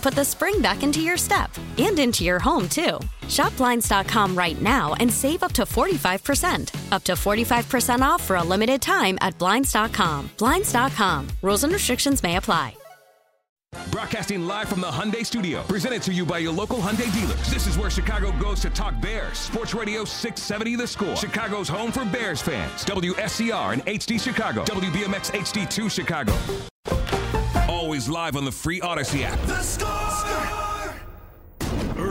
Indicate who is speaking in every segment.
Speaker 1: put the spring back into your step and into your home, too. Shop Blinds.com right now and save up to 45%. Up to 45% off for a limited time at Blinds.com. Blinds.com. Rules and restrictions may apply.
Speaker 2: Broadcasting live from the Hyundai Studio, presented to you by your local Hyundai dealers. This is where Chicago goes to talk Bears. Sports Radio 670 The Score. Chicago's home for Bears fans. WSCR and HD Chicago. WBMX HD2 Chicago. Always live on the free Odyssey app.
Speaker 3: The Score!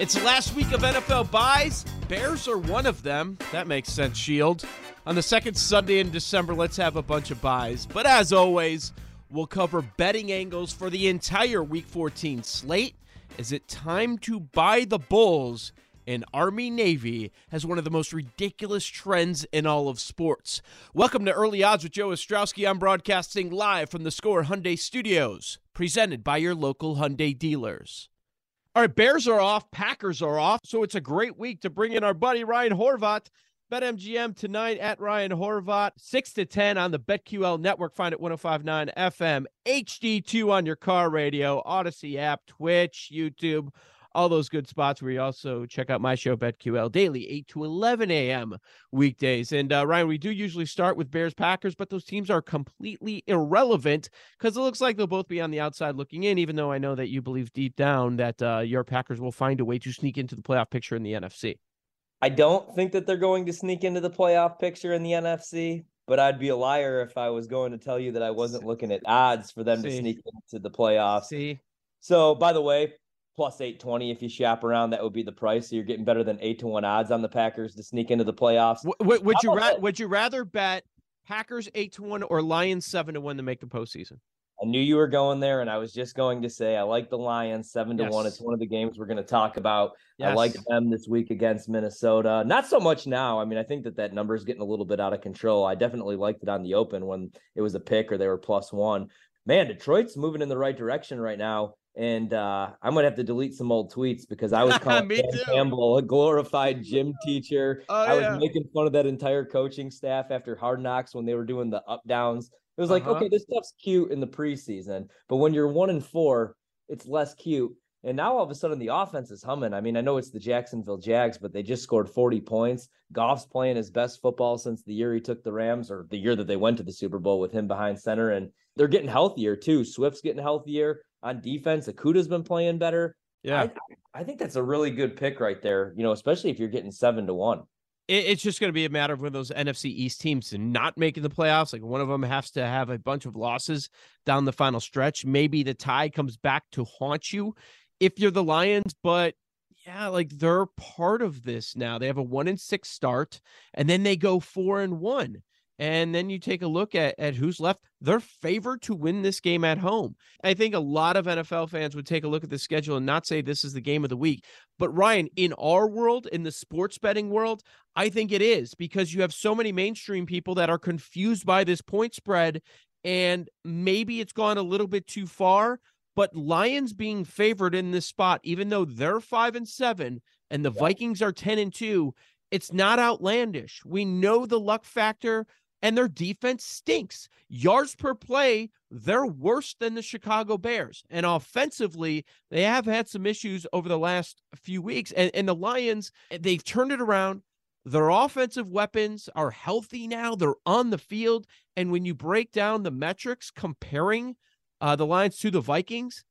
Speaker 4: It's last week of NFL byes. Bears are one of them. That makes sense, Shield. On the second Sunday in December, let's have a bunch of byes. But as always, we'll cover betting angles for the entire Week 14 slate. Is it time to buy the Bulls? And Army Navy has one of the most ridiculous trends in all of sports. Welcome to Early Odds with Joe Ostrowski. I'm broadcasting live from the Score Hyundai Studios, presented by your local Hyundai dealers. All right, Bears are off, Packers are off, so it's a great week to bring in our buddy Ryan Horvat. BetMGM tonight at Ryan Horvat, 6 to 10 on the BetQL network. Find it 1059 FM, HD2 on your car radio, Odyssey app, Twitch, YouTube, all those good spots where you also check out my show, BetQL Daily, 8 to 11 a.m. weekdays. And uh, Ryan, we do usually start with Bears Packers, but those teams are completely irrelevant because it looks like they'll both be on the outside looking in, even though I know that you believe deep down that uh, your Packers will find a way to sneak into the playoff picture in the NFC.
Speaker 5: I don't think that they're going to sneak into the playoff picture in the NFC, but I'd be a liar if I was going to tell you that I wasn't looking at odds for them
Speaker 4: See.
Speaker 5: to sneak into the playoffs.
Speaker 4: See,
Speaker 5: So, by the way, plus 820 if you shop around, that would be the price. So you're getting better than 8 to 1 odds on the Packers to sneak into the playoffs.
Speaker 4: w- w- would
Speaker 5: How
Speaker 4: you ra-
Speaker 5: that?
Speaker 4: would you rather bet Packers eight to one or Lions seven to one to make the postseason?
Speaker 5: I knew you were going there, and I was just going to say I like the Lions seven to one. It's one of the games we're going to talk about. I like them this week against Minnesota. Not so much now. I mean, I think that that number is getting a little bit out of control. I definitely liked it on the open when it was a pick or they were plus one. Man, Detroit's moving in the right direction right now. And uh, I'm gonna have to delete some old tweets because I was calling
Speaker 4: Me
Speaker 5: Dan
Speaker 4: too.
Speaker 5: Campbell a glorified gym teacher.
Speaker 4: Oh,
Speaker 5: I was making fun of that entire coaching staff after Hard Knocks when they were doing the up downs. It was like,
Speaker 4: Uh-huh.
Speaker 5: okay, this stuff's cute in the preseason, but when you're one and four, it's less cute. And now all of a sudden the offense is humming. I mean, I know it's the Jacksonville Jags, but they just scored 40 points. Goff's playing his best football since the year he took the Rams or the year that they went to the Super Bowl with him behind center. And they're getting healthier too. Swift's getting healthier on defense. Okudah's been playing better.
Speaker 4: Yeah,
Speaker 5: I, I think that's a really good pick right there, you know, especially if you're getting seven to one.
Speaker 4: it, it's just going to be a matter of when those NFC East teams are not making the playoffs. Like one of them has to have a bunch of losses down the final stretch. Maybe the tie comes back to haunt you if you're the Lions, but yeah, like they're part of this now. They have a one and six start, and then they go four and one. And then you take a look at, at who's left. They're favored to win this game at home. I think a lot of NFL fans would take a look at the schedule and not say this is the game of the week. But Ryan, in our world, in the sports betting world, I think it is because you have so many mainstream people that are confused by this point spread. And maybe it's gone a little bit too far. But Lions being favored in this spot, even though they're five and seven and the. Vikings are 10 and two, it's not outlandish. We know the luck factor and their defense stinks. Yards per play, they're worse than the Chicago Bears. And offensively, they have had some issues over the last few weeks. And, and the Lions, they've turned it around. Their offensive weapons are healthy now, they're on the field. And when you break down the metrics comparing uh, the Lions to the Vikings,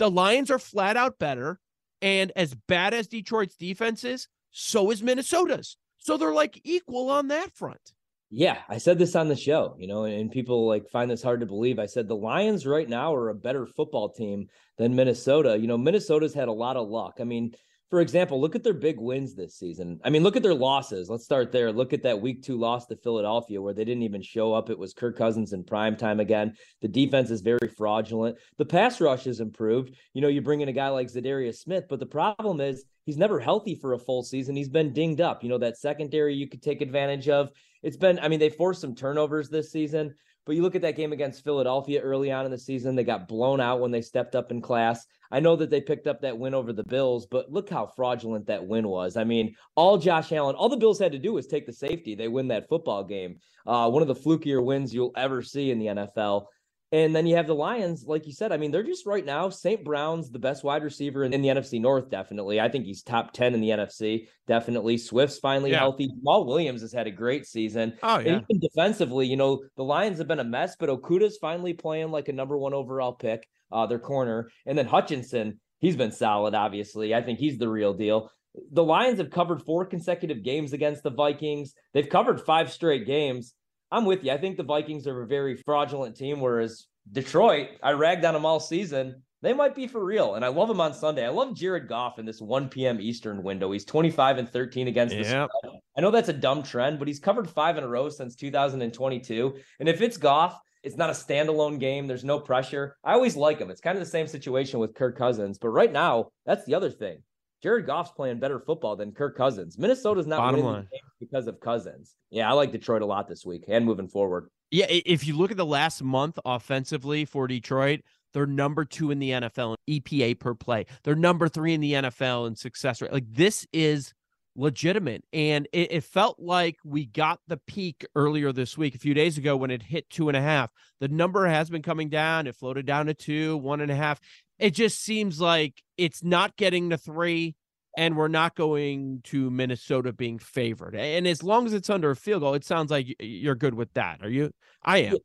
Speaker 4: the Lions are flat out better. And as bad as Detroit's defense is, so is Minnesota's. So they're like equal on that front.
Speaker 5: Yeah, I said this on the show, you know, and people like find this hard to believe. I said the Lions right now are a better football team than Minnesota. You know, Minnesota's had a lot of luck. I mean, for example, look at their big wins this season. I mean, look at their losses. Let's start there. Look at that week two loss to Philadelphia where they didn't even show up. It was Kirk Cousins in prime time again. The defense is very fraudulent. The pass rush has improved. You know, you bring in a guy like Za'Darius Smith, but the problem is he's never healthy for a full season. He's been dinged up. You know, that secondary you could take advantage of. It's been, I mean, they forced some turnovers this season, but you look at that game against Philadelphia early on in the season, they got blown out when they stepped up in class. I know that they picked up that win over the Bills, but look how fraudulent that win was. I mean, all Josh Allen, all the Bills had to do was take the safety. They win that football game. Uh, one of the flukier wins you'll ever see in the NFL. And then you have the Lions, like you said. I mean, they're just right now. St. Brown's the best wide receiver in, in, the NFC North, definitely. I think he's top 10 in the NFC, definitely. Swift's finally yeah. healthy. Jamaal Williams has had a great season.
Speaker 4: Oh, yeah.
Speaker 5: And even defensively, you know, the Lions have been a mess, but Okudah's finally playing like a number one overall pick, uh, their corner. And then Hutchinson, he's been solid, obviously. I think he's the real deal. The Lions have covered four consecutive games against the Vikings. They've covered five straight games. I'm with you. I think the Vikings are a very fraudulent team, whereas Detroit, I ragged on them all season. They might be for real. And I love them on Sunday. I love Jared Goff in this 1 p.m. Eastern window. He's 25 and 13 against the spread. I know that's a dumb trend, but he's covered five in a row since 2022. And if it's Goff, it's not a standalone game. There's no pressure. I always like him. It's kind of the same situation with Kirk Cousins. But right now, that's the other thing. Jared Goff's playing better football than Kirk Cousins. Minnesota's not Bottom winning line. because of Cousins. Yeah, I like Detroit a lot this week and moving forward.
Speaker 4: Yeah, if you look at the last month offensively for Detroit, they're number two in the NFL in EPA per play. They're number three in the NFL in success rate. Like this is legitimate. And it, it, felt like we got the peak earlier this week, a few days ago, when it hit two and a half. The number has been coming down. It floated down to two, one and a half it just seems like it's not getting to three and we're not going to Minnesota being favored. And as long as it's under a field goal, it sounds like you're good with that. Are you? I am.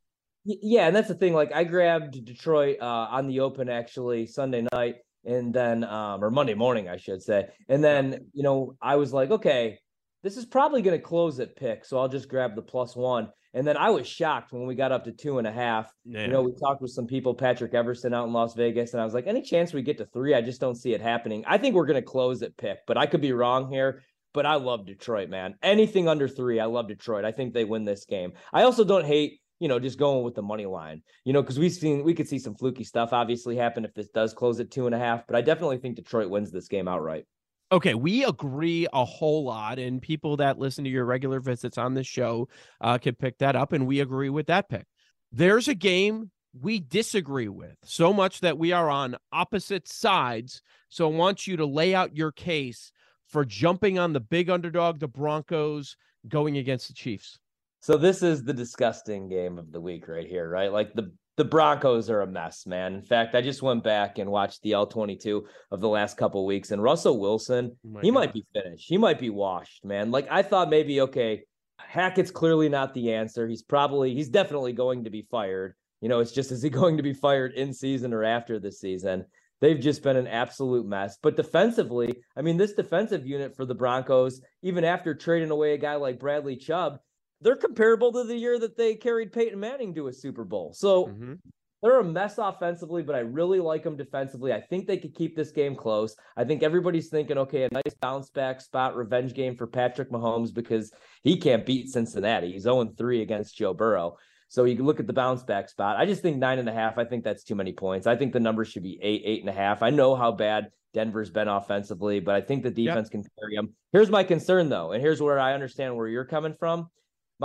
Speaker 5: Yeah, and that's the thing. Like I grabbed Detroit uh, on the open actually Sunday night, and then um, or Monday morning, I should say. And then you know I was like, okay, this is probably going to close at pick, so I'll just grab the plus one. And then I was shocked when we got up to two and a half. Yeah. You know, we talked with some people, Patrick Everson out in Las Vegas, and I was like, any chance we get to three? I just don't see it happening. I think we're going to close at pick, but I could be wrong here. But I love Detroit, man. Anything under three, I love Detroit. I think they win this game. I also don't hate, you know, just going with the money line, you know, because we've seen, we could see some fluky stuff obviously happen if this does close at two and a half. But I definitely think Detroit wins this game outright.
Speaker 4: Okay, we agree a whole lot, and people that listen to your regular visits on this show uh, can pick that up, and we agree with that pick. There's a game we disagree with so much that we are on opposite sides. So I want you to lay out your case for jumping on the big underdog, the Broncos, going against the Chiefs.
Speaker 5: So this is the disgusting game of the week right here, right? Like the the Broncos are a mess, man. In fact, I just went back and watched the All-22 of the last couple weeks, and Russell Wilson, oh he God. might be finished. He might be washed, man. Like I thought maybe, okay, Hackett's clearly not the answer. He's probably, he's definitely going to be fired. You know, it's just is he going to be fired in season or after the season? They've just been an absolute mess. But defensively, I mean, this defensive unit for the Broncos, even after trading away a guy like Bradley Chubb, they're comparable to the year that they carried Peyton Manning to a Super Bowl. So mm-hmm. they're a mess offensively, but I really like them defensively. I think they could keep this game close. I think everybody's thinking, okay, a nice bounce back spot revenge game for Patrick Mahomes because he can't beat Cincinnati. He's 0 3 against Joe Burrow. So you can look at the bounce back spot. I just think nine and a half. I think that's too many points. I think the number should be eight, eight and a half. I know how bad Denver's been offensively, but I think the defense yep. can carry them. Here's my concern though, and here's where I understand where you're coming from.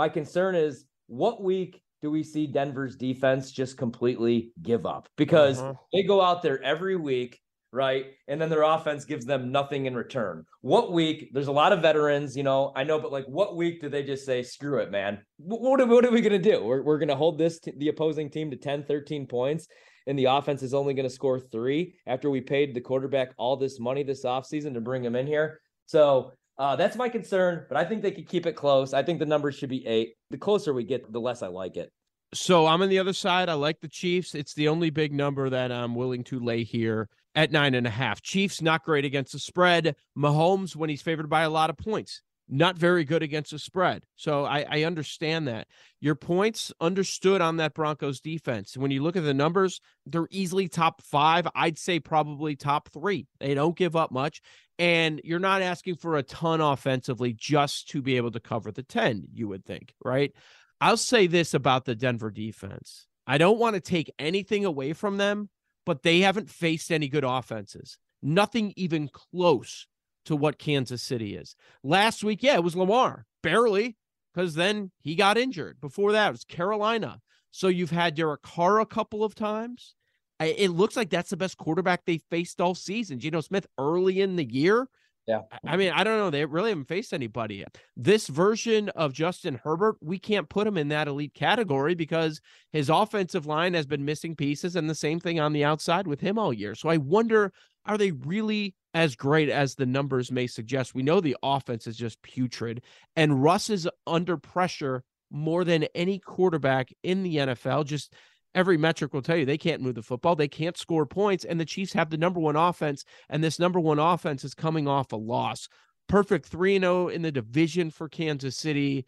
Speaker 5: My concern is what week do we see Denver's defense just completely give up? Because uh-huh. they go out there every week right? And then their offense gives them nothing in return. What week? There's a lot of veterans, you know. I know, but like, what week do they just say, "Screw it, man"? What, what, are, what are we gonna do? We're we're gonna hold this t- the opposing team to 10, 13 points, and the offense is only gonna score three after we paid the quarterback all this money this offseason to bring him in here. So. Uh, that's my concern, but I think they could keep it close. I think the numbers should be eight. The closer we get, the less I like it.
Speaker 4: So I'm on the other side. I like the Chiefs. It's the only big number that I'm willing to lay here at nine and a half. Chiefs not great against the spread. Mahomes, when he's favored by a lot of points, not very good against the spread. So I, I understand that. Your points understood on that Broncos defense. When you look at the numbers, they're easily top five. I'd say probably top three. They don't give up much. And you're not asking for a ton offensively just to be able to cover the 10, you would think, right? I'll say this about the Denver defense. I don't want to take anything away from them, but they haven't faced any good offenses. Nothing even close to what Kansas City is. Last week, yeah, it was Lamar, barely, because then he got injured. Before that, it was Carolina. So you've had Derek Carr a couple of times. It looks like that's the best quarterback they faced all season. Geno Smith early in the year
Speaker 5: yeah.
Speaker 4: I mean, I don't know. They really haven't faced anybody yet. This version of Justin Herbert, we can't put him in that elite category because his offensive line has been missing pieces and the same thing on the outside with him all year. So I wonder are they really as great as the numbers may suggest? We know the offense is just putrid, and Russ is under pressure more than any quarterback in the NFL. Just every metric will tell you they can't move the football, they can't score points, and the Chiefs have the number one offense, and this number one offense is coming off a loss. Perfect 3 0 in the division for Kansas City.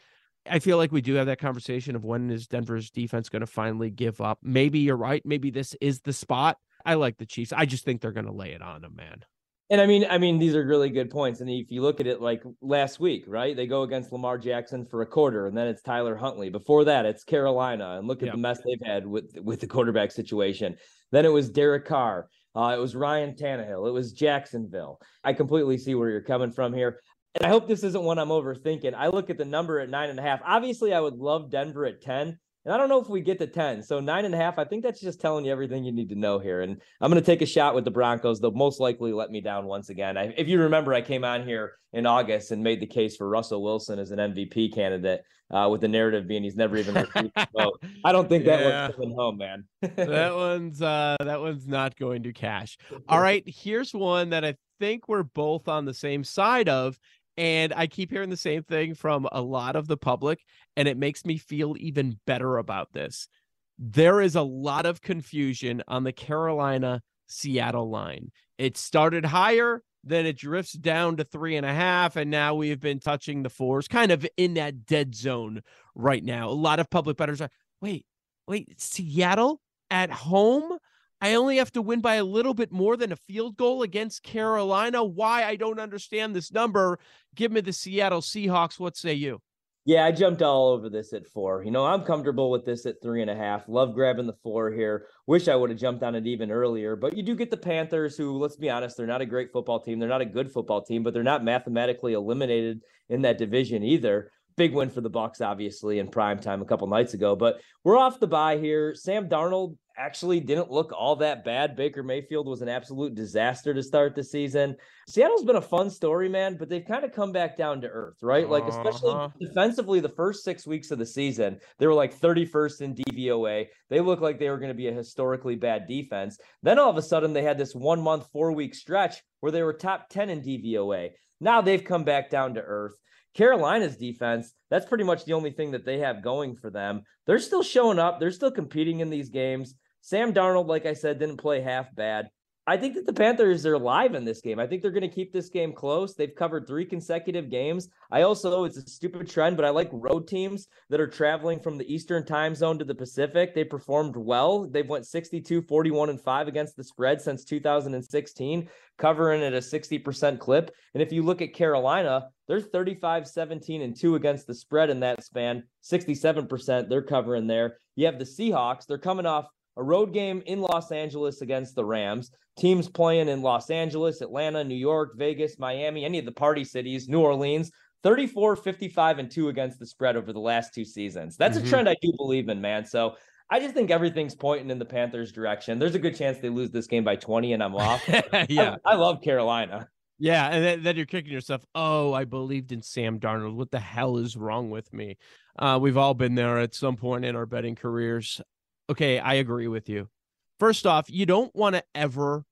Speaker 4: I feel like we do have that conversation of when is Denver's defense going to finally give up. Maybe you're right. Maybe this is the spot. I like the Chiefs. I just think they're going to lay it on them, man.
Speaker 5: And I mean, I mean, these are really good points. And if you look at it like last week, right? They go against Lamar Jackson for a quarter, and then it's Tyler Huntley. Before that, it's Carolina, and look at yep. the mess they've had with with the quarterback situation. Then it was Derek Carr. Uh, it was Ryan Tannehill. It was Jacksonville. I completely see where you're coming from here. And I hope this isn't one I'm overthinking. I look at the number at nine and a half. Obviously, I would love Denver at 10, and I don't know if we get to 10. So nine and a half, I think that's just telling you everything you need to know here. And I'm going to take a shot with the Broncos. They'll most likely let me down once again. I, if you remember, I came on here in August and made the case for Russell Wilson as an MVP candidate uh, with the narrative being he's never even vote. I don't think that yeah. one's coming home, man.
Speaker 4: that one's uh, that one's not going to cash. All right, here's one that I think we're both on the same side of, and I keep hearing the same thing from a lot of the public, and it makes me feel even better about this. There is a lot of confusion on the Carolina Seattle line. It started higher, then it drifts down to three and a half, and now we have been touching the fours, kind of in that dead zone right now. A lot of public bettors are, wait, wait, Seattle at home? I only have to win by a little bit more than a field goal against Carolina. Why? I don't understand this number. Give me the Seattle Seahawks. What say you?
Speaker 5: Yeah, I jumped all over this at four. You know, I'm comfortable with this at three and a half. Love grabbing the four here. Wish I would have jumped on it even earlier, but you do get the Panthers, who, let's be honest, they're not a great football team. They're not a good football team, but they're not mathematically eliminated in that division either. Big win for the Bucs, obviously, in prime time a couple nights ago. But we're off the bye here. Sam Darnold actually didn't look all that bad. Baker Mayfield was an absolute disaster to start the season. Seattle's been a fun story, man, but they've kind of come back down to earth, right? Like, especially uh-huh. defensively, the first six weeks of the season, they were like 31st in DVOA. They looked like they were going to be a historically bad defense. Then all of a sudden, they had this one month, four week stretch where they were top 10 in DVOA. Now they've come back down to earth. Carolina's defense, that's pretty much the only thing that they have going for them. They're still showing up. They're still competing in these games. Sam Darnold, like I said, didn't play half bad. I think that the Panthers are live in this game. I think they're going to keep this game close. They've covered three consecutive games. I also, it's a stupid trend, but I like road teams that are traveling from the Eastern time zone to the Pacific. They performed well. They've went 62, 41, and 5 against the spread since 2016, covering at a 60% clip. And if you look at Carolina, they're 35, 17, and 2 against the spread in that span. 67% they're covering there. You have the Seahawks. They're coming off a road game in Los Angeles against the Rams. Teams playing in Los Angeles, Atlanta, New York, Vegas, Miami, any of the party cities, New Orleans. 34, 55, and 2 against the spread over the last two seasons. That's mm-hmm. a trend I do believe in, man. So I just think everything's pointing in the Panthers' direction. There's a good chance they lose this game by 20 and I'm off.
Speaker 4: yeah.
Speaker 5: I, I, love Carolina.
Speaker 4: Yeah. And then, then, you're kicking yourself. Oh, I believed in Sam Darnold. What the hell is wrong with me? Uh, we've all been there at some point in our betting careers okay, I agree with you. First off, you don't want to ever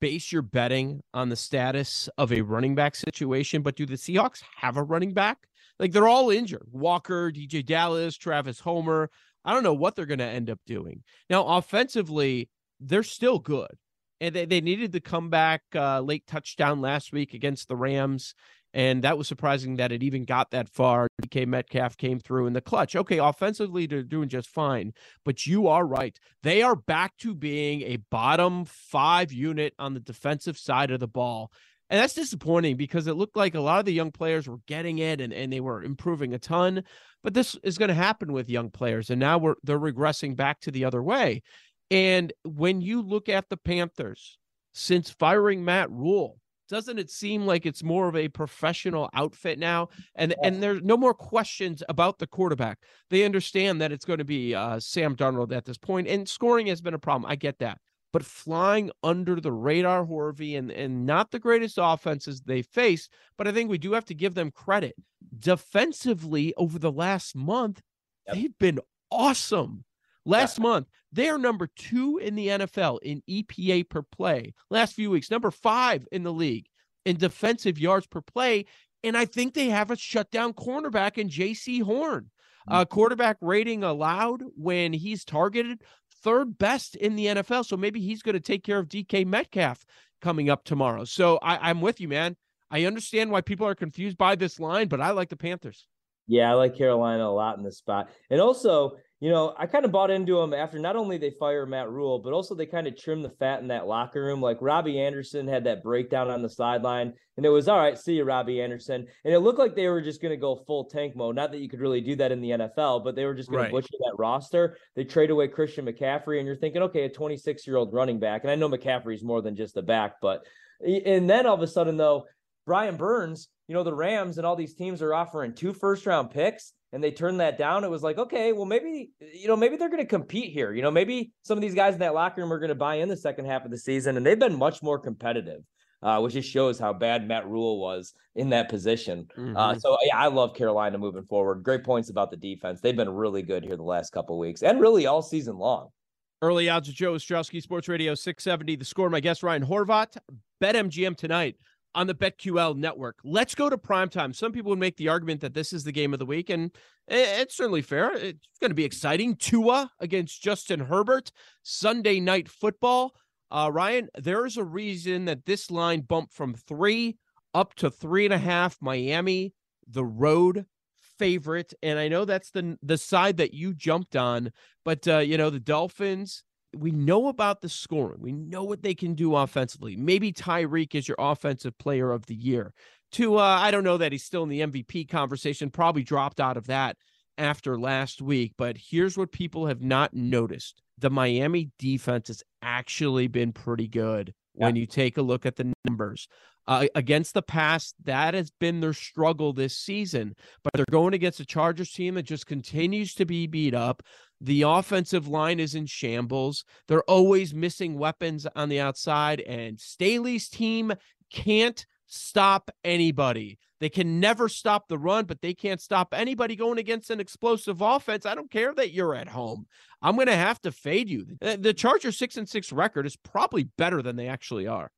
Speaker 4: base your betting on the status of a running back situation, but do the Seahawks have a running back? Like they're all injured. Walker, DeeJay Dallas, Travis Homer. I don't know what they're going to end up doing. Now, offensively, they're still good. And they, they needed the comeback uh, late touchdown last week against the Rams. And that was surprising that it even got that far. DK Metcalf came through in the clutch. Okay, offensively, they're doing just fine. But you are right. They are back to being a bottom five unit on the defensive side of the ball. And that's disappointing because it looked like a lot of the young players were getting it and, and they were improving a ton. But this is going to happen with young players. And now we're they're regressing back to the other way. And when you look at the Panthers, since firing Matt Rhule, doesn't it seem like it's more of a professional outfit now? And and there's no more questions about the quarterback. They understand that it's going to be uh, sam darnold at this point and scoring has been a problem i get that. But flying under the radar Horvey and and not the greatest offenses they face but i think we do have to give them credit. Defensively over the last month yep. they've been awesome Last yeah. month, they are number two in the NFL in EPA per play. Last few weeks, number five in the league in defensive yards per play. And I think they have a shutdown cornerback in Jaycee Horn. Uh, mm-hmm. quarterback rating allowed when he's targeted, third best in the NFL. So maybe he's going to take care of DK Metcalf coming up tomorrow. So I, I'm with you, man. I understand why people are confused by this line, but I like the Panthers.
Speaker 5: Yeah, I like Carolina a lot in this spot. And also, you know, I kind of bought into them after not only they fire Matt Rhule, but also they kind of trim the fat in that locker room. Like Robbie Anderson had that breakdown on the sideline, and it was all right. See you, Robbie Anderson. And it looked like they were just going to go full tank mode. Not that you could really do that in the NFL, but they were just going right. to butcher that roster. They trade away Christian McCaffrey, and you're thinking, okay, a 26 year old running back. And I know McCaffrey's more than just a back, but and then all of a sudden though, Brian Burns, you know, the Rams and all these teams are offering two first round picks and they turned that down, it was like, okay, well, maybe, you know, maybe they're going to compete here. You know, maybe some of these guys in that locker room are going to buy in the second half of the season, and they've been much more competitive, uh, which just shows how bad Matt Rhule was in that position. Uh, mm-hmm. Uh, so, yeah, I love Carolina moving forward. Great points about the defense. They've been really good here the last couple weeks and really all season long.
Speaker 4: Early odds of Joe Ostrowski, Sports Radio 670. The score, my guest, Ryan Horvat. BetMGM tonight on the BetQL network. Let's go to primetime. Some people would make the argument that this is the game of the week, and it's certainly fair. It's going to be exciting. Tua against Justin Herbert, Sunday night football. Uh, Ryan, there is a reason that this line bumped from three up to three and a half. Miami, the road favorite, and I know that's the the side that you jumped on, but uh, you know the Dolphins we know about the scoring. We know what they can do offensively. Maybe Tyreek is your offensive player of the year. To uh, I don't know that he's still in the MVP conversation. Probably dropped out of that after last week. But here's what people have not noticed: the Miami defense has actually been pretty good when you take a look at the numbers. Uh, against the pass, that has been their struggle this season. But they're going against a Chargers team that just continues to be beat up. The offensive line is in shambles. They're always missing weapons on the outside, and Staley's team can't stop anybody. They can never stop the run, but they can't stop anybody going against an explosive offense. I don't care that you're at home. I'm going to have to fade you. The Chargers 6 and 6 record is probably better than they actually are.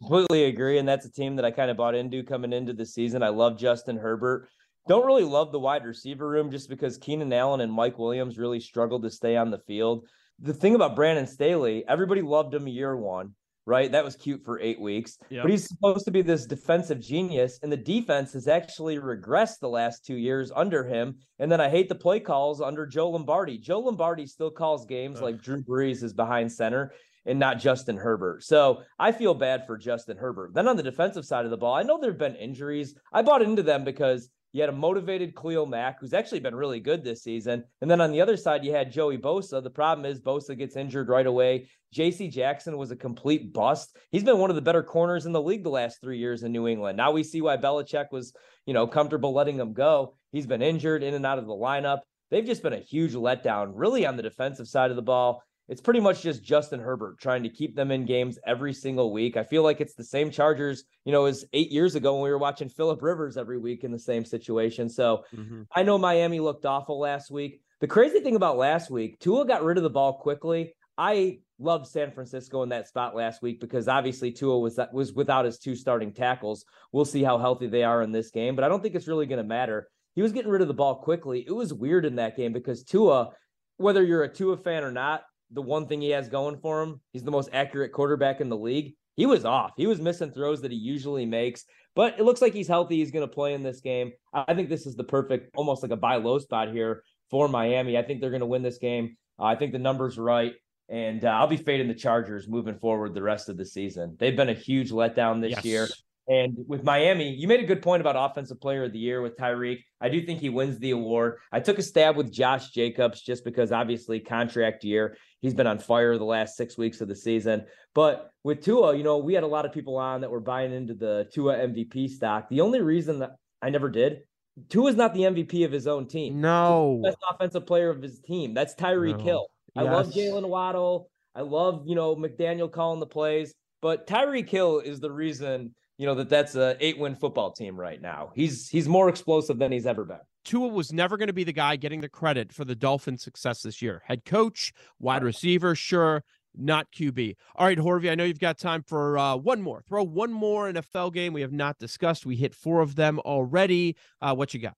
Speaker 5: Completely agree. And that's a team that I kind of bought into coming into the season. I love Justin Herbert. Don't really love the wide receiver room just because Keenan Allen and Mike Williams really struggled to stay on the field. The thing about Brandon Staley, everybody loved him year one. Right? That was cute for eight weeks.
Speaker 4: Yep.
Speaker 5: But he's supposed to be this defensive genius, and the defense has actually regressed the last two years under him. And then I hate the play calls under Joe Lombardi. Joe Lombardi still calls games like Drew Brees is behind center and not Justin Herbert. So I feel bad for Justin Herbert. Then on the defensive side of the ball, I know there have been injuries. I bought into them because you had a motivated Khalil Mack, who's actually been really good this season. And then on the other side, you had Joey Bosa. The problem is Bosa gets injured right away. JC Jackson was a complete bust. He's been one of the better corners in the league the last three years in New England. Now we see why Belichick was, you know, comfortable letting him go. He's been injured in and out of the lineup. They've just been a huge letdown, really, on the defensive side of the ball it's pretty much just Justin Herbert trying to keep them in games every single week. I feel like it's the same Chargers, you know, as eight years ago when we were watching Philip Rivers every week in the same situation. So mm-hmm. I know Miami looked awful last week. The crazy thing about last week, Tua got rid of the ball quickly. I loved San Francisco in that spot last week because obviously Tua was was without his two starting tackles. We'll see how healthy they are in this game, but I don't think it's really going to matter. He was getting rid of the ball quickly. It was weird in that game because Tua, whether you're a Tua fan or not, the one thing he has going for him. He's the most accurate quarterback in the league. He was off. He was missing throws that he usually makes, but it looks like he's healthy. He's going to play in this game. I think this is the perfect, almost like a buy low spot here for Miami. I think they're going to win this game. Uh, I think the number's right. And uh, I'll be fading the Chargers moving forward the rest of the season. They've been a huge letdown this yes. year. And with Miami, you made a good point about offensive player of the year with Tyreek. I do think he wins the award. I took a stab with Josh Jacobs just because obviously contract year. He's been on fire the last six weeks of the season. But with Tua, you know, we had a lot of people on that were buying into the Tua MVP stock. The only reason that I never did, Tua is not the MVP of his own team.
Speaker 4: No.
Speaker 5: best offensive player of his team. That's Tyreek no. Hill. I yes. love Jalen Waddle. I love, you know, McDaniel calling the plays. But Tyreek Hill is the reason you know that that's a eight win football team right now. He's he's more explosive than he's ever been.
Speaker 4: Tua was never going to be the guy getting the credit for the Dolphins' success this year. Head coach, wide receiver, sure, not QB. All right, Horvey, I know you've got time for uh, one more. Throw one more NFL game we have not discussed. We hit four of them already. Uh, what you got?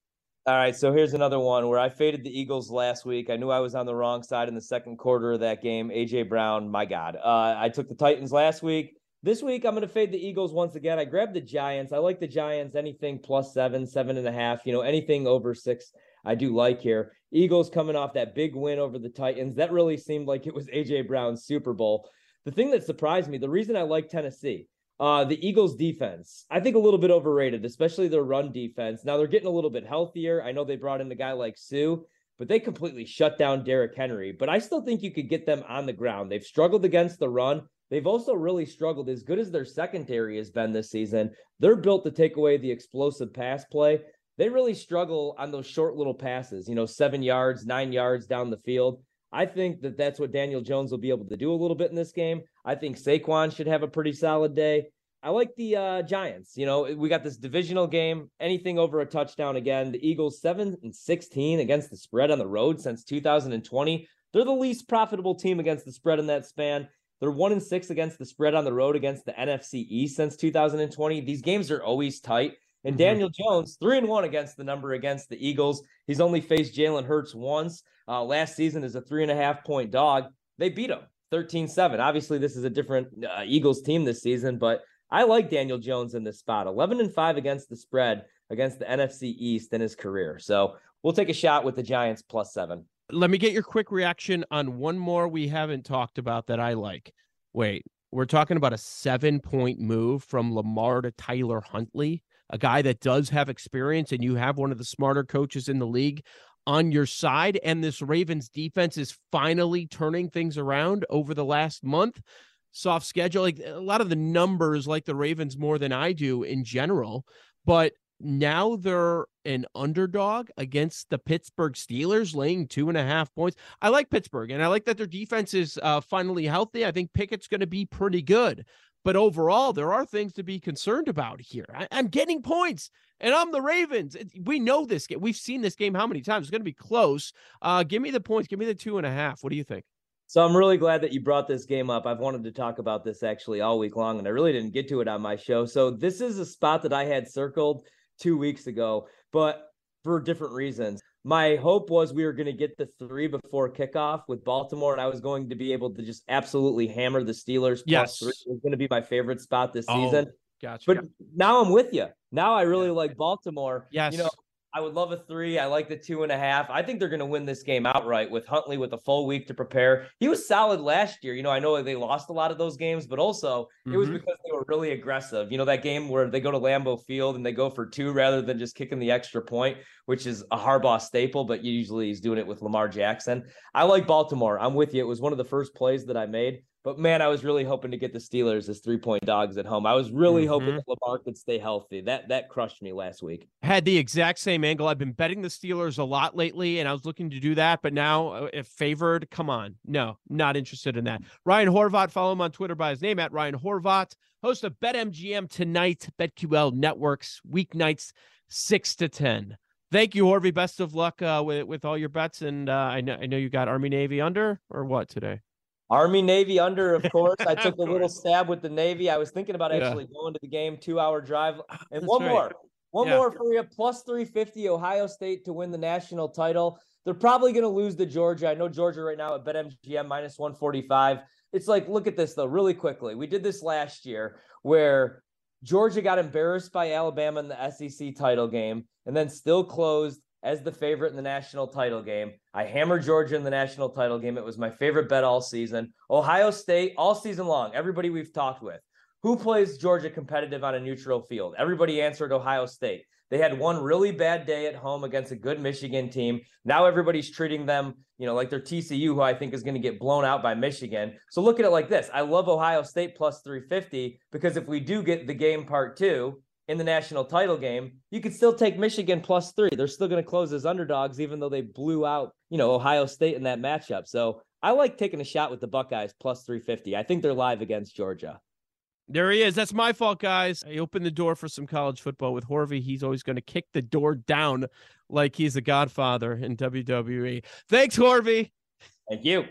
Speaker 5: All right, so here's another one where I faded the Eagles last week. I knew I was on the wrong side in the second quarter of that game. AJ Brown, my God. Uh, I took the Titans last week. This week, I'm going to fade the Eagles once again. I grabbed the Giants. I like the Giants. Anything plus seven, seven and a half, you know, anything over six, I do like here. Eagles coming off that big win over the Titans. That really seemed like it was AJ Brown's Super Bowl. The thing that surprised me, the reason I like Tennessee, uh, the Eagles defense, I think a little bit overrated, especially their run defense. Now they're getting a little bit healthier. I know they brought in a guy like Suh, but they completely shut down Derrick Henry. But I still think you could get them on the ground. They've struggled against the run. They've also really struggled. As good as their secondary has been this season, they're built to take away the explosive pass play. They really struggle on those short little passes, you know, seven yards, nine yards down the field. I think that that's what Daniel Jones will be able to do a little bit in this game. I think Saquon should have a pretty solid day. I like the uh, Giants. You know, we got this divisional game. Anything over a touchdown again. The Eagles seven and sixteen against the spread on the road since 2020. They're the least profitable team against the spread in that span. They're one and six against the spread on the road against the NFC East since 2020. These games are always tight. And mm-hmm. Daniel Jones, three and one against the number against the Eagles. He's only faced Jalen Hurts once uh, last season as a three and a half point dog. They beat him 13 7. Obviously, this is a different uh, Eagles team this season, but I like Daniel Jones in this spot 11 and 5 against the spread against the NFC East in his career. So we'll take a shot with the Giants plus seven.
Speaker 4: Let me get your quick reaction on one more we haven't talked about that I like. Wait, we're talking about a seven point move from Lamar to Tyler Huntley, a guy that does have experience, and you have one of the smarter coaches in the league on your side. And this Ravens defense is finally turning things around over the last month. Soft schedule, like a lot of the numbers, like the Ravens more than I do in general. But now they're an underdog against the Pittsburgh Steelers, laying two and a half points. I like Pittsburgh, and I like that their defense is uh, finally healthy. I think Pickett's going to be pretty good. But overall, there are things to be concerned about here. I, am getting points, and I'm the Ravens. We know this game. We've seen this game how many times? It's going to be close. Uh, give me the points. Give me the two and a half. What do you think?
Speaker 5: So I'm really glad that you brought this game up. I've wanted to talk about this actually all week long, and I really didn't get to it on my show. So this is a spot that I had circled two weeks ago, but for different reasons. my hope was we were going to get the three before kickoff with Baltimore, and I was going to be able to just absolutely hammer the Steelers.
Speaker 4: Yes,
Speaker 5: three. it was going to be my favorite spot this
Speaker 4: Oh,
Speaker 5: season.
Speaker 4: Gotcha.
Speaker 5: But now I'm with you. Now I really like Baltimore.
Speaker 4: Yes.
Speaker 5: You know, I would love a three. I like the two and a half. I think they're going to win this game outright with Huntley with a full week to prepare. He was solid last year. You know, I know they lost a lot of those games, but also it was
Speaker 4: Mhm.
Speaker 5: because they were really aggressive. You know, that game where they go to Lambeau Field and they go for two rather than just kicking the extra point, which is a Harbaugh staple, but usually he's doing it with Lamar Jackson. I like Baltimore. I'm with you. It was one of the first plays that I made. But man, I was really hoping to get the Steelers as three point dogs at home. I was really hoping
Speaker 4: Mhm.
Speaker 5: that Lamar could stay healthy. That that crushed me last week.
Speaker 4: had the exact same angle. I've been betting the Steelers a lot lately, and I was looking to do that, but now uh, if favored, come on, no, not interested in that. Ryan Horvat, follow him on Twitter by his name at Ryan Horvat, host of BetMGM tonight, BetQL Networks weeknights six to ten. Thank you, Horvey. Best of luck uh, with with all your bets, and uh, I know I know you got Army Navy under or what today.
Speaker 5: Army Navy under, of course. I took a little stab with the Navy. I was thinking about
Speaker 4: Yeah.
Speaker 5: actually going to the game, two hour drive. Ah, and
Speaker 4: That's
Speaker 5: one
Speaker 4: right.
Speaker 5: more, one
Speaker 4: Yeah.
Speaker 5: more for you. Plus 350 Ohio State to win the national title. They're probably going to lose to Georgia. I know Georgia right now at BetMGM minus 145. It's like, look at this though, really quickly. We did this last year where Georgia got embarrassed by Alabama in the SEC title game and then still closed as the favorite in the national title game. I hammered Georgia in the national title game. It was my favorite bet all season. Ohio State all season long. Everybody we've talked with. Who plays Georgia competitive on a neutral field? Everybody answered Ohio State. They had one really bad day at home against a good Michigan team. Now everybody's treating them, you know, like they're TCU, who I think is going to get blown out by Michigan. So look at it like this. I love Ohio State plus 350 because if we do get the game part two in the national title game, you could still take Michigan plus three. They're still going to close as underdogs, even though they blew out, you know, Ohio State in that matchup. So I like taking a shot with the Buckeyes plus 350. I think they're live against Georgia.
Speaker 4: There he is. That's my fault, guys. I opened the door for some college football with Horvey. He's always going to kick the door down like he's the godfather in WWE. Thanks, Horvey.
Speaker 5: Thank you.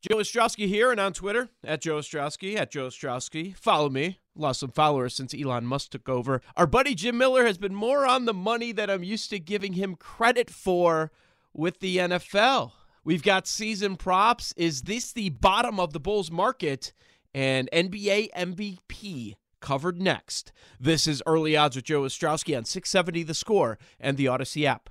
Speaker 4: Joe Ostrowski here and on Twitter at Joe Ostrowski at Joe Ostrowski. Follow me. Lost some followers since Elon Musk took over. Our buddy Jim Miller has been more on the money than I'm used to giving him credit for with the NFL. We've got season props. Is this the bottom of the Bulls market? And NBA MVP covered next. This is Early Odds with Joe Ostrowski on 670 The Score and the Odyssey app.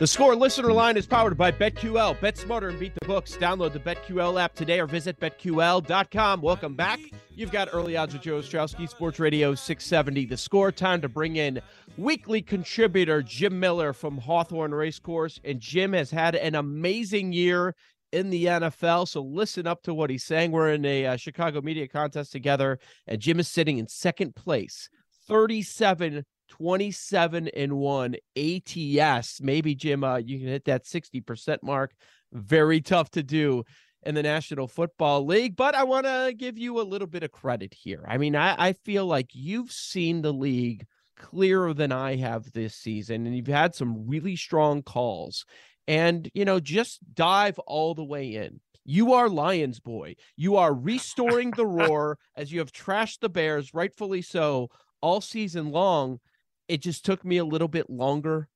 Speaker 4: The score listener line is powered by BetQL. Bet smarter and beat the books. Download the BetQL app today or visit BetQL.com. Welcome back. You've got early odds with Joe Ostrowski, Sports Radio 670. The score time to bring in weekly contributor Jim Miller from Hawthorne Racecourse. And Jim has had an amazing year in the NFL. So listen up to what he's saying. We're in a uh, Chicago media contest together, and Jim is sitting in second place, 37 27 and 1 ATS. Maybe Jim, uh, you can hit that 60% mark. Very tough to do in the National Football League, but I want to give you a little bit of credit here. I mean, I, I feel like you've seen the league clearer than I have this season, and you've had some really strong calls. And, you know, just dive all the way in. You are Lions boy. You are restoring the roar as you have trashed the Bears, rightfully so, all season long it just took me a little bit longer,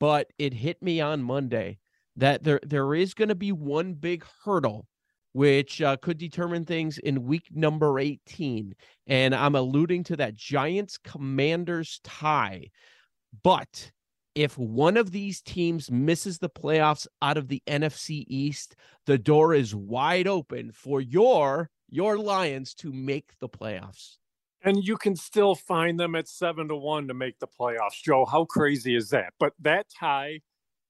Speaker 4: but it hit me on Monday that there there is going to be one big hurdle which uh, could determine things in week number 18 and I'm alluding to that Giants Commanders tie. But if one of these teams misses the playoffs out of the NFC East, the door is wide open for your your Lions to make the playoffs
Speaker 6: and you can still find them at seven to one to make the playoffs. Joe, how crazy is that? But that tie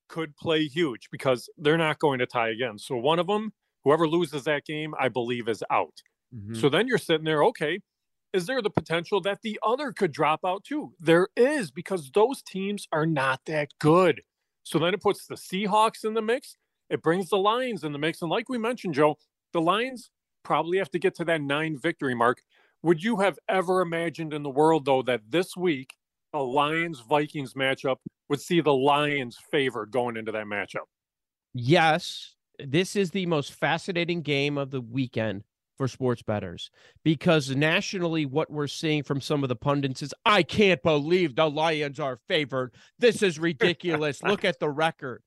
Speaker 6: could play huge because they're not going to tie again. So one of them, whoever loses that game, I believe is out. Mm-hmm. So then you're sitting there, okay, is there the potential that the other could drop out too? There is because those teams are not that good. So then it puts the Seahawks in the mix. It brings the Lions in the mix. And like we mentioned, Joe, the Lions probably have to get to that nine victory mark would you have ever imagined in the world, though, that this week a Lions Vikings matchup would see the Lions favored going into that matchup?
Speaker 4: Yes. This is the most fascinating game of the weekend for sports bettors because nationally, what we're seeing from some of the pundits is I can't believe the Lions are favored. This is ridiculous. Look at the record.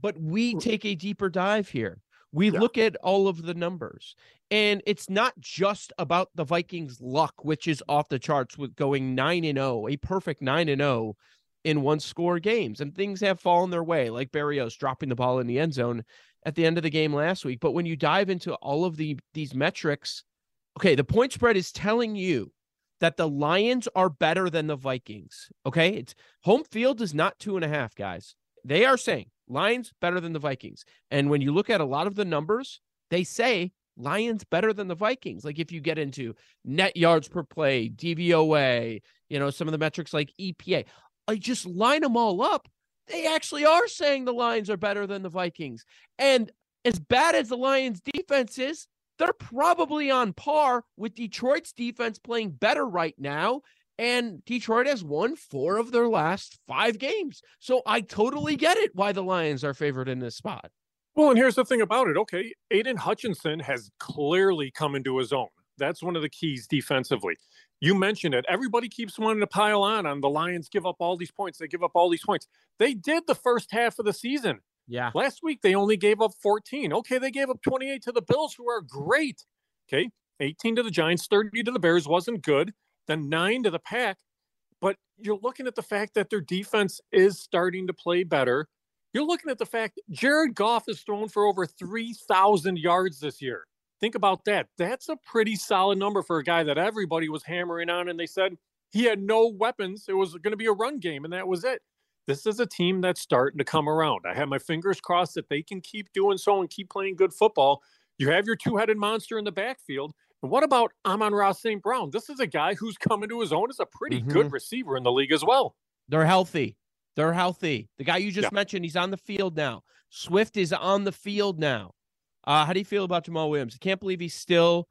Speaker 4: But we take a deeper dive here. We yeah. look at all of the numbers. And it's not just about the Vikings' luck, which is off the charts with going 9 and 0, a perfect 9 and 0 in one score games. And things have fallen their way, like Berrios dropping the ball in the end zone at the end of the game last week. But when you dive into all of the these metrics, okay, the point spread is telling you that the Lions are better than the Vikings. Okay. It's home field is not two and a half, guys. They are saying Lions better than the Vikings. And when you look at a lot of the numbers, they say Lions better than the Vikings. Like if you get into net yards per play, DVOA, you know, some of the metrics like EPA, I just line them all up. They actually are saying the Lions are better than the Vikings. And as bad as the Lions defense is, they're probably on par with Detroit's defense playing better right now. And Detroit has won four of their last five games. So I totally get it why the Lions are favored in this spot.
Speaker 6: Well, and here's the thing about it. Okay, Aidan Hutchinson has clearly come into his own. That's one of the keys defensively. You mentioned it. Everybody keeps wanting to pile on on the Lions give up all these points. They give up all these points. They did the first half of the season.
Speaker 4: Yeah.
Speaker 6: Last week they only gave up 14. Okay, they gave up 28 to the Bills, who are great. Okay, 18 to the Giants, 30 to the Bears wasn't good. Then nine to the Pack. But you're looking at the fact that their defense is starting to play better. You're looking at the fact Jared Goff has thrown for over 3,000 yards this year. Think about that. That's a pretty solid number for a guy that everybody was hammering on, and they said he had no weapons. It was going to be a run game, and that was it. This is a team that's starting to come around. I have my fingers crossed that they can keep doing so and keep playing good football. You have your two headed monster in the backfield. And what about Amon-Ra St. Brown? This is a guy who's coming to his own as a pretty mm-hmm. good receiver in the league as well.
Speaker 4: They're healthy. They're healthy. The guy you just yeah. mentioned, he's on the field now. Swift is on the field now. Uh, how do you feel about Jamaal Williams? I can't believe he's still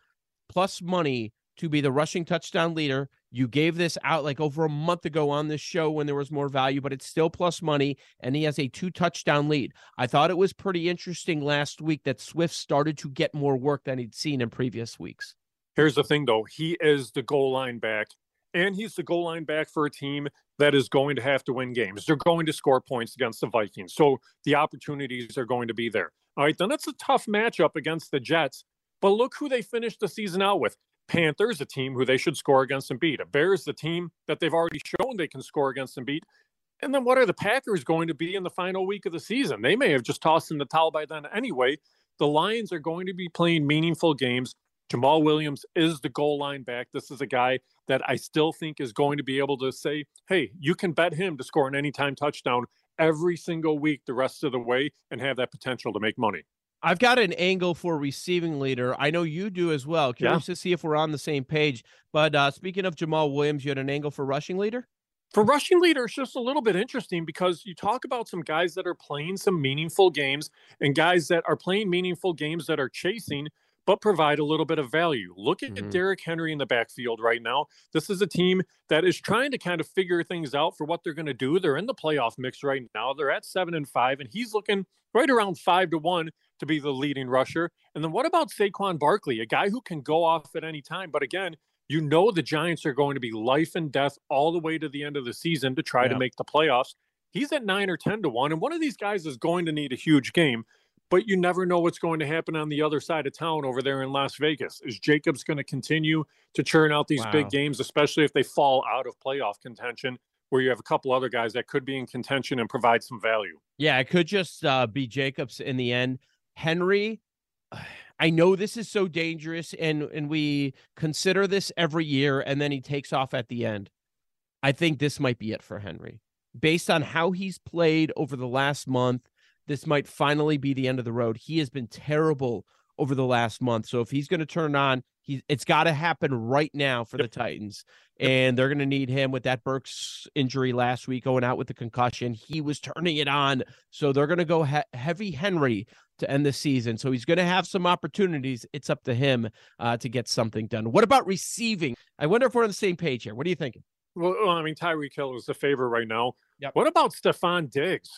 Speaker 4: plus money to be the rushing touchdown leader. You gave this out like over a month ago on this show when there was more value, but it's still plus money, and he has a two touchdown lead. I thought it was pretty interesting last week that Swift started to get more work than he'd seen in previous weeks.
Speaker 6: Here's the thing, though. He is the goal line back, and he's the goal line back for a team that is going to have to win games. They're going to score points against the Vikings. So the opportunities are going to be there. All right, then it's a tough matchup against the Jets. But look who they finished the season out with. Panthers, a team who they should score against and beat. A Bears, the team that they've already shown they can score against and beat. And then what are the Packers going to be in the final week of the season? They may have just tossed in the towel by then anyway. The Lions are going to be playing meaningful games. Jamaal Williams is the goal line back. This is a guy that I still think is going to be able to say, hey, you can bet him to score an anytime touchdown every single week the rest of the way and have that potential to make money.
Speaker 4: I've got an angle for receiving leader. I know you do as well. Curious yeah. to see if we're on the same page. But uh, speaking of Jamaal Williams, you had an angle for rushing leader?
Speaker 6: For rushing leader, it's just a little bit interesting because you talk about some guys that are playing some meaningful games and guys that are playing meaningful games that are chasing – but provide a little bit of value. Look at mm-hmm. Derrick Henry in the backfield right now. This is a team that is trying to kind of figure things out for what they're going to do. They're in the playoff mix right now. They're at seven and five, and he's looking right around five to one to be the leading rusher. And then what about Saquon Barkley, a guy who can go off at any time? But again, you know the Giants are going to be life and death all the way to the end of the season to try yeah. to make the playoffs. He's at nine or 10 to one. And one of these guys is going to need a huge game but you never know what's going to happen on the other side of town over there in Las Vegas. Is Jacobs going to continue to churn out these wow. big games, especially if they fall out of playoff contention, where you have a couple other guys that could be in contention and provide some value?
Speaker 4: Yeah, it could just uh, be Jacobs in the end. Henry, I know this is so dangerous, and and we consider this every year, and then he takes off at the end. I think this might be it for Henry, based on how he's played over the last month this might finally be the end of the road. He has been terrible over the last month. So if he's going to turn on, he it's got to happen right now for the Titans. And they're going to need him with that Burks injury last week going out with the concussion. He was turning it on. So they're going to go he- heavy Henry to end the season. So he's going to have some opportunities. It's up to him uh, to get something done. What about receiving? I wonder if we're on the same page here. What are you thinking?
Speaker 6: Well, I mean, Tyreek Hill is the favorite right now. Yep. What about Stefon Diggs?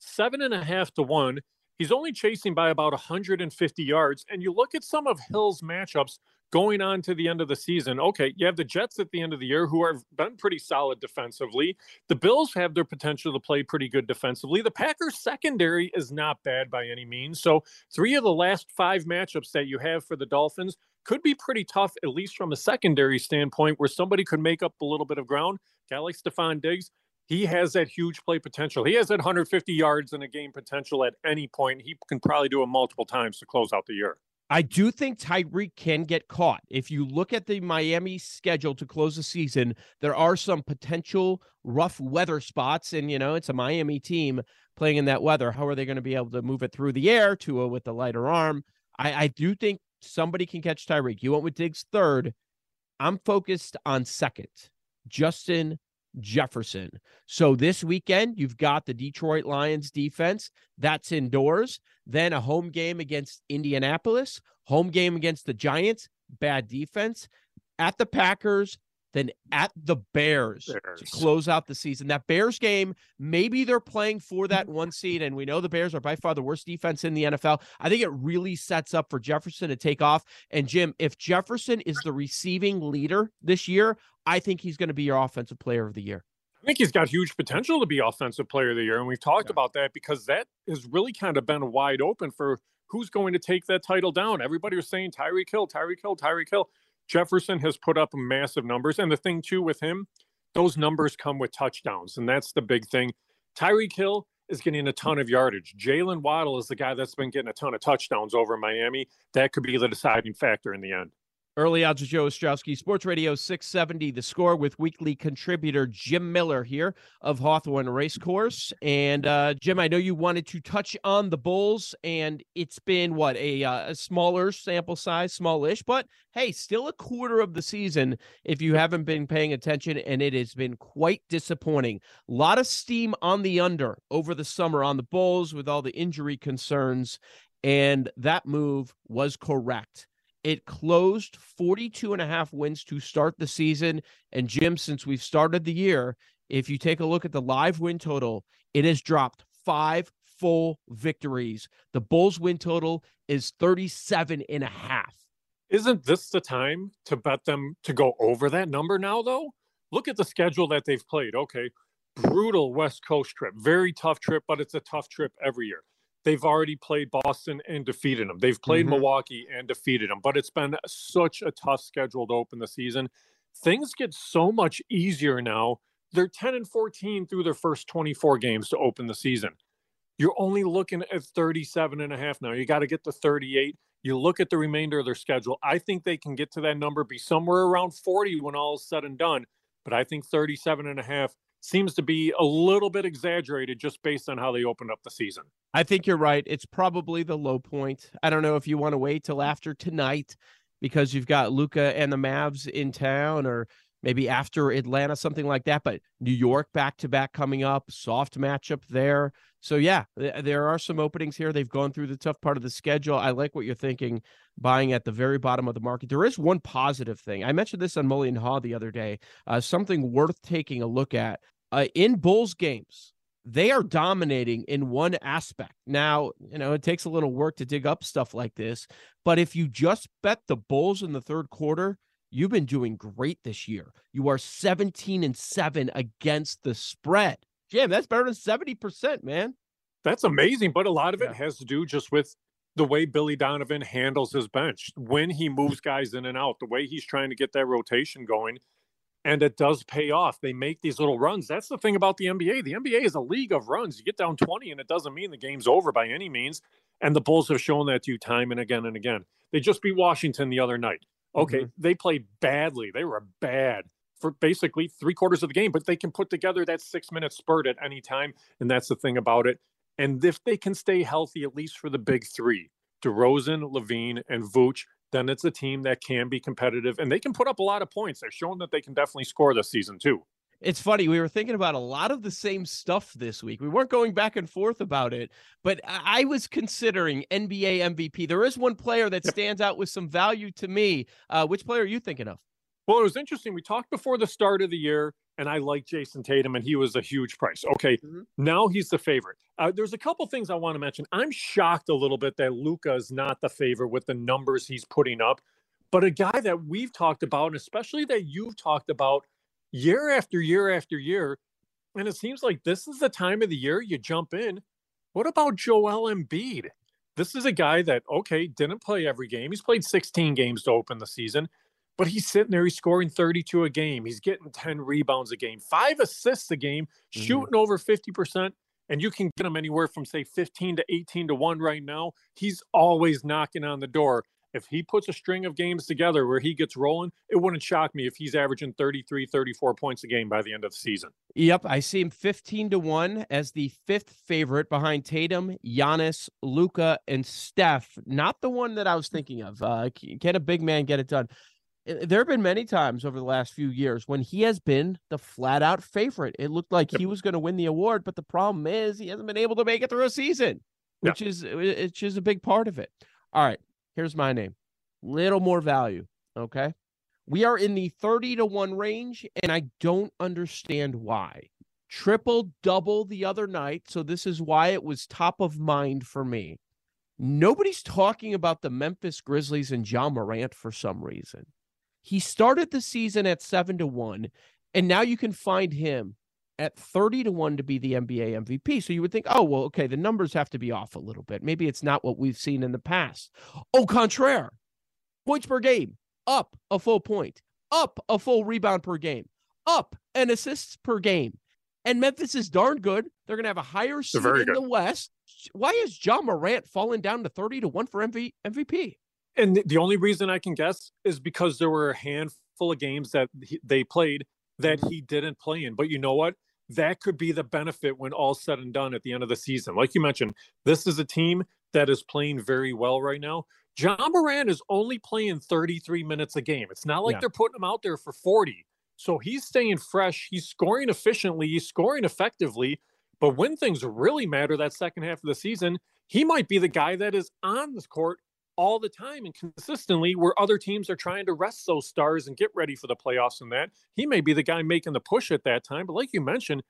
Speaker 6: seven and a half to one. He's only chasing by about 150 yards. And you look at some of Hill's matchups going on to the end of the season. Okay, you have the Jets at the end of the year who have been pretty solid defensively. The Bills have their potential to play pretty good defensively. The Packers secondary is not bad by any means. So, three of the last five matchups that you have for the Dolphins could be pretty tough, at least from a secondary standpoint, where somebody could make up a little bit of ground. Guy like Stefon Diggs, he has that huge play potential. He has that 150 yards in a game potential at any point. He can probably do it multiple times to close out the year.
Speaker 4: I do think Tyreek can get caught. If you look at the Miami schedule to close the season, there are some potential rough weather spots. And, you know, it's a Miami team playing in that weather. How are they going to be able to move it through the air to a, with the lighter arm? I, I do think somebody can catch Tyreek. You went with Diggs third. I'm focused on second. Justin Jefferson. So this weekend, you've got the Detroit Lions defense. That's indoors. Then a home game against Indianapolis, home game against the Giants, bad defense. At the Packers, then at the Bears, Bears, to close out the season. That Bears game, maybe they're playing for that mm-hmm. one seed, and we know the Bears are by far the worst defense in the NFL. I think it really sets up for Jefferson to take off. And Jim, if Jefferson is the receiving leader this year, I think he's going to be your offensive player of the year.
Speaker 6: I think he's got huge potential to be offensive player of the year. And we've talked yeah. about that because that has really kind of been wide open for who's going to take that title down. Everybody was saying Tyreek Hill, Tyreek Hill, Tyreek Hill. Jefferson has put up massive numbers. And the thing, too, with him, those numbers come with touchdowns. And that's the big thing. Tyreek Hill is getting a ton of yardage. Jaylen Waddle is the guy that's been getting a ton of touchdowns over Miami. That could be the deciding factor in the end.
Speaker 4: Early odds with Joe Ostrowski, Sports Radio 670, the score with weekly contributor Jim Miller here of Hawthorne Racecourse. And uh, Jim, I know you wanted to touch on the Bulls, and it's been what a, uh, a smaller sample size, smallish, but hey, still a quarter of the season if you haven't been paying attention, and it has been quite disappointing. A lot of steam on the under over the summer on the Bulls with all the injury concerns, and that move was correct. It closed 42 and a half wins to start the season. And Jim, since we've started the year, if you take a look at the live win total, it has dropped five full victories. The Bulls win total is 37 and a half.
Speaker 6: Isn't this the time to bet them to go over that number now, though? Look at the schedule that they've played. Okay, brutal West Coast trip, very tough trip, but it's a tough trip every year. They've already played Boston and defeated them. They've played
Speaker 4: Mm-hmm.
Speaker 6: Milwaukee and defeated them, but it's been such a tough schedule to open the season. Things get so much easier now. They're 10 and 14 through their first 24 games to open the season. You're only looking at 37 and a half now. You got to get to 38. You look at the remainder of their schedule. I think they can get to that number, be somewhere around 40 when all is said and done. But I think 37 and a half seems to be a little bit exaggerated just based on how they opened up the season.
Speaker 4: I think you're right. It's probably the low point. I don't know if you want to wait till after tonight because you've got Luka and the Mavs in town or maybe after Atlanta, something like that. But New York back to back coming up, soft matchup there. So, yeah, th- there are some openings here. They've gone through the tough part of the schedule. I like what you're thinking, buying at the very bottom of the market. There is one positive thing. I mentioned this on Mully and Haugh the other day, uh, something worth taking a look at. Uh, in Bulls games, they are dominating in one aspect. Now, you know, it takes a little work to dig up stuff like this, but if you just bet the Bulls in the third quarter, you've been doing great this year. You are 17 and 7 against the spread. Jim, that's better than 70%, man.
Speaker 6: That's amazing, but a lot of it has to do just with the way Billy Donovan handles his bench, when he moves guys in and out, the way he's trying to get that rotation going. And it does pay off. They make these little runs. That's the thing about the NBA. The NBA is a league of runs. You get down 20, and it doesn't mean the game's over by any means. And the Bulls have shown that to you time and again and again. They just beat Washington the other night. Okay, mm-hmm. they played badly. They were bad for basically three quarters of the game, but they can put together that six minute spurt at any time. And that's the thing about it. And if they can stay healthy, at least for the big three, DeRozan, LaVine, and Vooch, then it's a team that can be competitive and they can put up a lot of points. They're showing that they can definitely score this season too.
Speaker 4: It's funny. We were thinking about a lot of the same stuff this week. We weren't going back and forth about it, but I I was considering NBA MVP. There is one player that stands out with some value to me. Uh, which player are you thinking of?
Speaker 6: Well, it was interesting. We talked before the start of the year, and I like Jayson Tatum, and he was a huge price. Okay, now he's the favorite. Uh, there's a couple things I want to mention. I'm shocked a little bit that Luka is not the favorite with the numbers he's putting up, but a guy that we've talked about, and especially that you've talked about year after year after year, and it seems like this is the time of the year you jump in. What about Joel Embiid? This is a guy that, okay, didn't play every game. He's played 16 games to open the season, but he's sitting there, he's scoring 32 a game. He's getting 10 rebounds a game, five assists a game, shooting over 50%. And you can get him anywhere from, say, 15 to 18 to 1 right now. He's always knocking on the door. If he puts a string of games together where he gets rolling, it wouldn't shock me if he's averaging 33, 34 points a game by the end of the season.
Speaker 4: Yep, I see him 15 to 1 as the fifth favorite behind Tatum, Giannis, Luka, and Steph. Not the one that I was thinking of. Uh, can a big man get it done? Uh, There have been many times over the last few years when he has been the flat out favorite. It looked like he was going to win the award, but the problem is he hasn't been able to make it through a season,
Speaker 6: Yeah.
Speaker 4: which is which is a big part of it. All right, here's my name. Little more value, okay? We are in the 30 to 1 range, and I don't understand why. Triple double the other night. So, this is why it was top of mind for me. Nobody's talking about the Memphis Grizzlies and Ja Morant for some reason. He started the season at 7 to 1, and now you can find him at 30 to 1 to be the NBA MVP. So you would think, oh, well, okay, the numbers have to be off a little bit. Maybe it's not what we've seen in the past. Au contraire, points per game, up a full point, up a full rebound per game, up and assists per game. And Memphis is darn good. They're going to have a higher seed in
Speaker 6: good.
Speaker 4: the West. Why is Ja Morant falling down to 30 to 1 for MV- MVP?
Speaker 6: And the- the only reason I can guess is because there were a handful of games that he, they played that he didn't play in. But you know what? That could be the benefit when all said and done at the end of the season. Like you mentioned, this is a team that is playing very well right now. Ja Morant is only playing 33 minutes a game. It's not like
Speaker 4: Yeah.
Speaker 6: they're putting him out there for 40. So he's staying fresh. He's scoring efficiently. He's scoring effectively. But when things really matter that second half of the season, he might be the guy that is on this court all the time and consistently where other teams are trying to rest those stars and get ready for the playoffs and that. He may be the guy making the push at that time. But like you mentioned,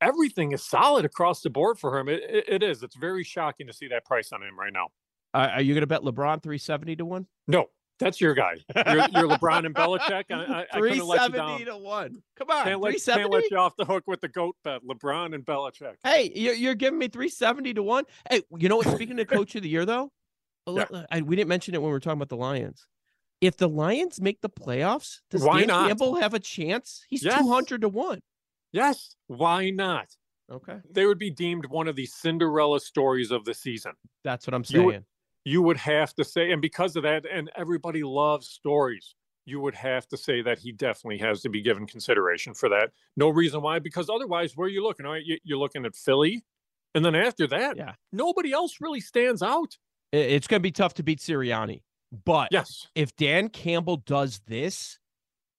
Speaker 6: everything is solid across the board for him. It, it, it is. It's very shocking to see that price on him right now.
Speaker 4: Uh, are you going to bet LeBron 370 to 1?
Speaker 6: No, That's your guy. You're, you're LeBron and Belichick. I, I, I let you down.
Speaker 4: to one. Come on,
Speaker 6: Can't let, can't let you off the hook with the goat bet. LeBron and Belichick.
Speaker 4: Hey, you're, you're giving me three seventy to one. Hey, you know what? Speaking of coach of the year, though,
Speaker 6: Yeah.
Speaker 4: I, we didn't mention it when we were talking about the Lions. If the Lions make the playoffs, does
Speaker 6: Why
Speaker 4: Dan
Speaker 6: not?
Speaker 4: Campbell have a chance? He's
Speaker 6: Yes.
Speaker 4: two hundred to one.
Speaker 6: Yes. Why not?
Speaker 4: Okay,
Speaker 6: They would be deemed one of the Cinderella stories of the season.
Speaker 4: that's what I'm
Speaker 6: You
Speaker 4: saying.
Speaker 6: would, you would have to say, and because of that, and everybody loves stories, you would have to say that he definitely has to be given consideration for that. No reason why, because otherwise, where are you looking? All right, You're looking at Philly. And then after that,
Speaker 4: Yeah.
Speaker 6: nobody else really stands out.
Speaker 4: It's going to be tough to beat Sirianni, but
Speaker 6: Yes.
Speaker 4: if Dan Campbell does this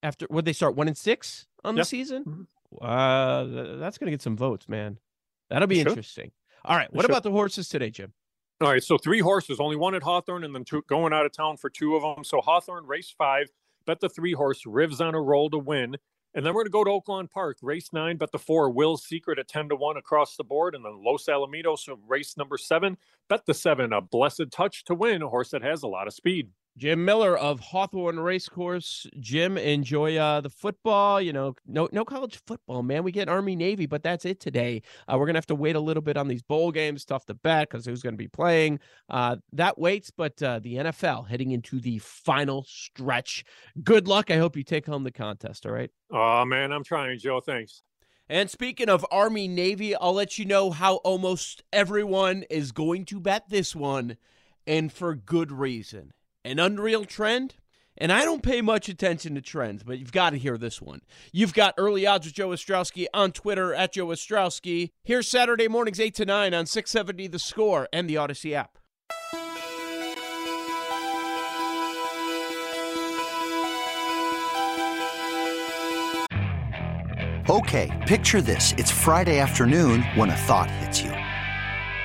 Speaker 4: after what they start one and six on the season,
Speaker 6: Mhm.
Speaker 4: uh, that's going to get some votes, man. That'll be interesting. All right, what about the horses today, Jim?
Speaker 6: All right, so three horses, only one at Hawthorne, and then two going out of town for two of them. So Hawthorne, race five, bet the three horse Rivs on a roll to win. And then we're going to go to Oaklawn Park, race nine, bet the four Will's Secret at 10 to 1 across the board. And then Los Alamitos, so race number seven, bet the seven, a blessed touch to win, a horse that has a lot of speed.
Speaker 4: Jim Miller of Hawthorne Racecourse. Jim, enjoy uh, the football. You know, no no college football, man. We get Army Navy, but that's it today. Uh, we're gonna have to wait a little bit on these bowl games. Tough to bet because who's gonna be playing. Uh, that waits, but uh, the NFL heading into the final stretch. Good luck. I hope you take home the contest. All right.
Speaker 6: Oh, man, I'm trying, Joe. Thanks.
Speaker 4: And speaking of Army Navy, I'll let you know how almost everyone is going to bet this one, and for good reason. An unreal trend? And I don't pay much attention to trends, but you've got to hear this one. You've got early odds with Joe Ostrowski on Twitter at Joe Ostrowski. Here's Saturday mornings 8 to 9 on 670 The Score and the Audacy app.
Speaker 7: Okay, picture this. It's Friday afternoon when a thought hits you.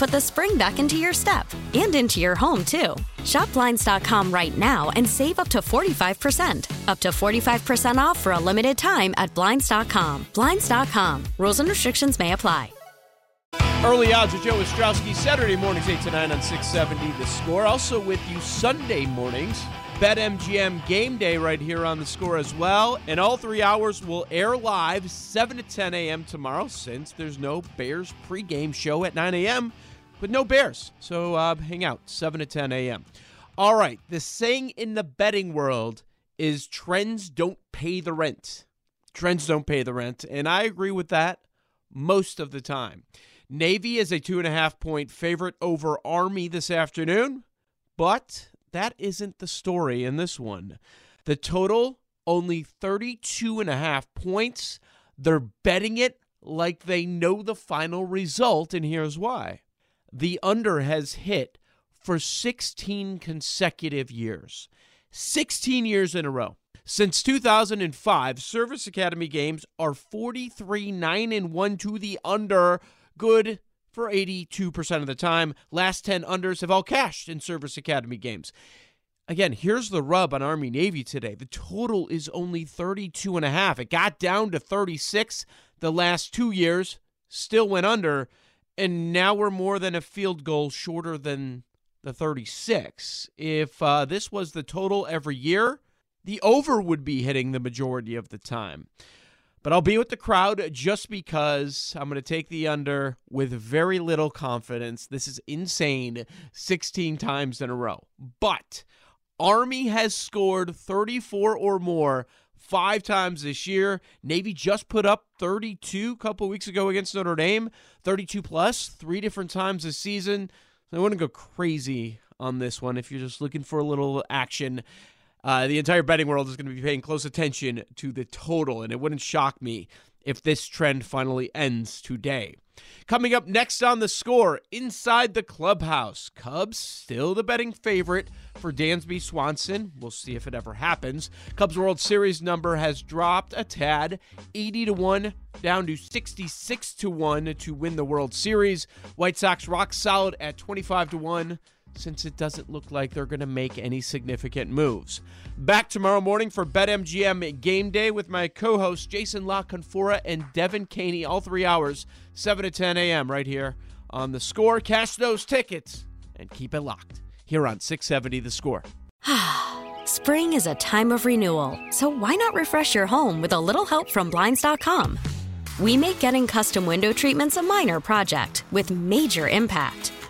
Speaker 1: put the spring back into your step and into your home, too. Shop Blinds.com right now and save up to 45%. Up to 45% off for a limited time at Blinds.com. Blinds.com. Rules and restrictions may apply.
Speaker 4: Early odds with Joe Ostrowski, Saturday mornings 8 to 9 on 670 The Score. Also with you Sunday mornings, BetMGM Game Day right here on The Score as well. And all three hours will air live 7 to 10 a.m. tomorrow since there's no Bears pregame show at 9 a.m., but no Bears. So uh, hang out 7 to 10 a.m. All right, the saying in the betting world is trends don't pay the rent. Trends don't pay the rent. And I agree with that most of the time. Navy is a two and a half point favorite over Army this afternoon, but that isn't the story in this one. The total only 32 and a half points. They're betting it like they know the final result, and here's why. The under has hit for 16 consecutive years. 16 years in a row. Since 2005, Service Academy games are 43 9 and 1 to the under, good for 82% of the time. Last 10 unders have all cashed in Service Academy games. Again, here's the rub on Army Navy today. The total is only 32 and a half. It got down to 36 the last 2 years, still went under, and now we're more than a field goal shorter than the 36. If uh, this was the total every year, the over would be hitting the majority of the time. But I'll be with the crowd just because I'm going to take the under with very little confidence. This is insane 16 times in a row. But Army has scored 34 or more five times this year. Navy just put up 32 a couple weeks ago against Notre Dame, 32 plus three different times this season. I wouldn't go crazy on this one if you're just looking for a little action. Uh, the entire betting world is going to be paying close attention to the total, and it wouldn't shock me if this trend finally ends today. Coming up next on the score, inside the clubhouse, Cubs still the betting favorite for Dansby Swanson. We'll see if it ever happens. Cubs World Series number has dropped a tad, 80 to 1 down to 66 to 1 to win the World Series. White Sox rock solid at 25 to 1 since it doesn't look like they're going to make any significant moves. Back tomorrow morning for BetMGM Game Day with my co hosts Jason La Canfora and Devin Caney, all three hours, 7 to 10 a.m., right here on the score. Cash those tickets and keep it locked here on 670 The Score.
Speaker 1: Spring is a time of renewal, so why not refresh your home with a little help from Blinds.com? We make getting custom window treatments a minor project with major impact.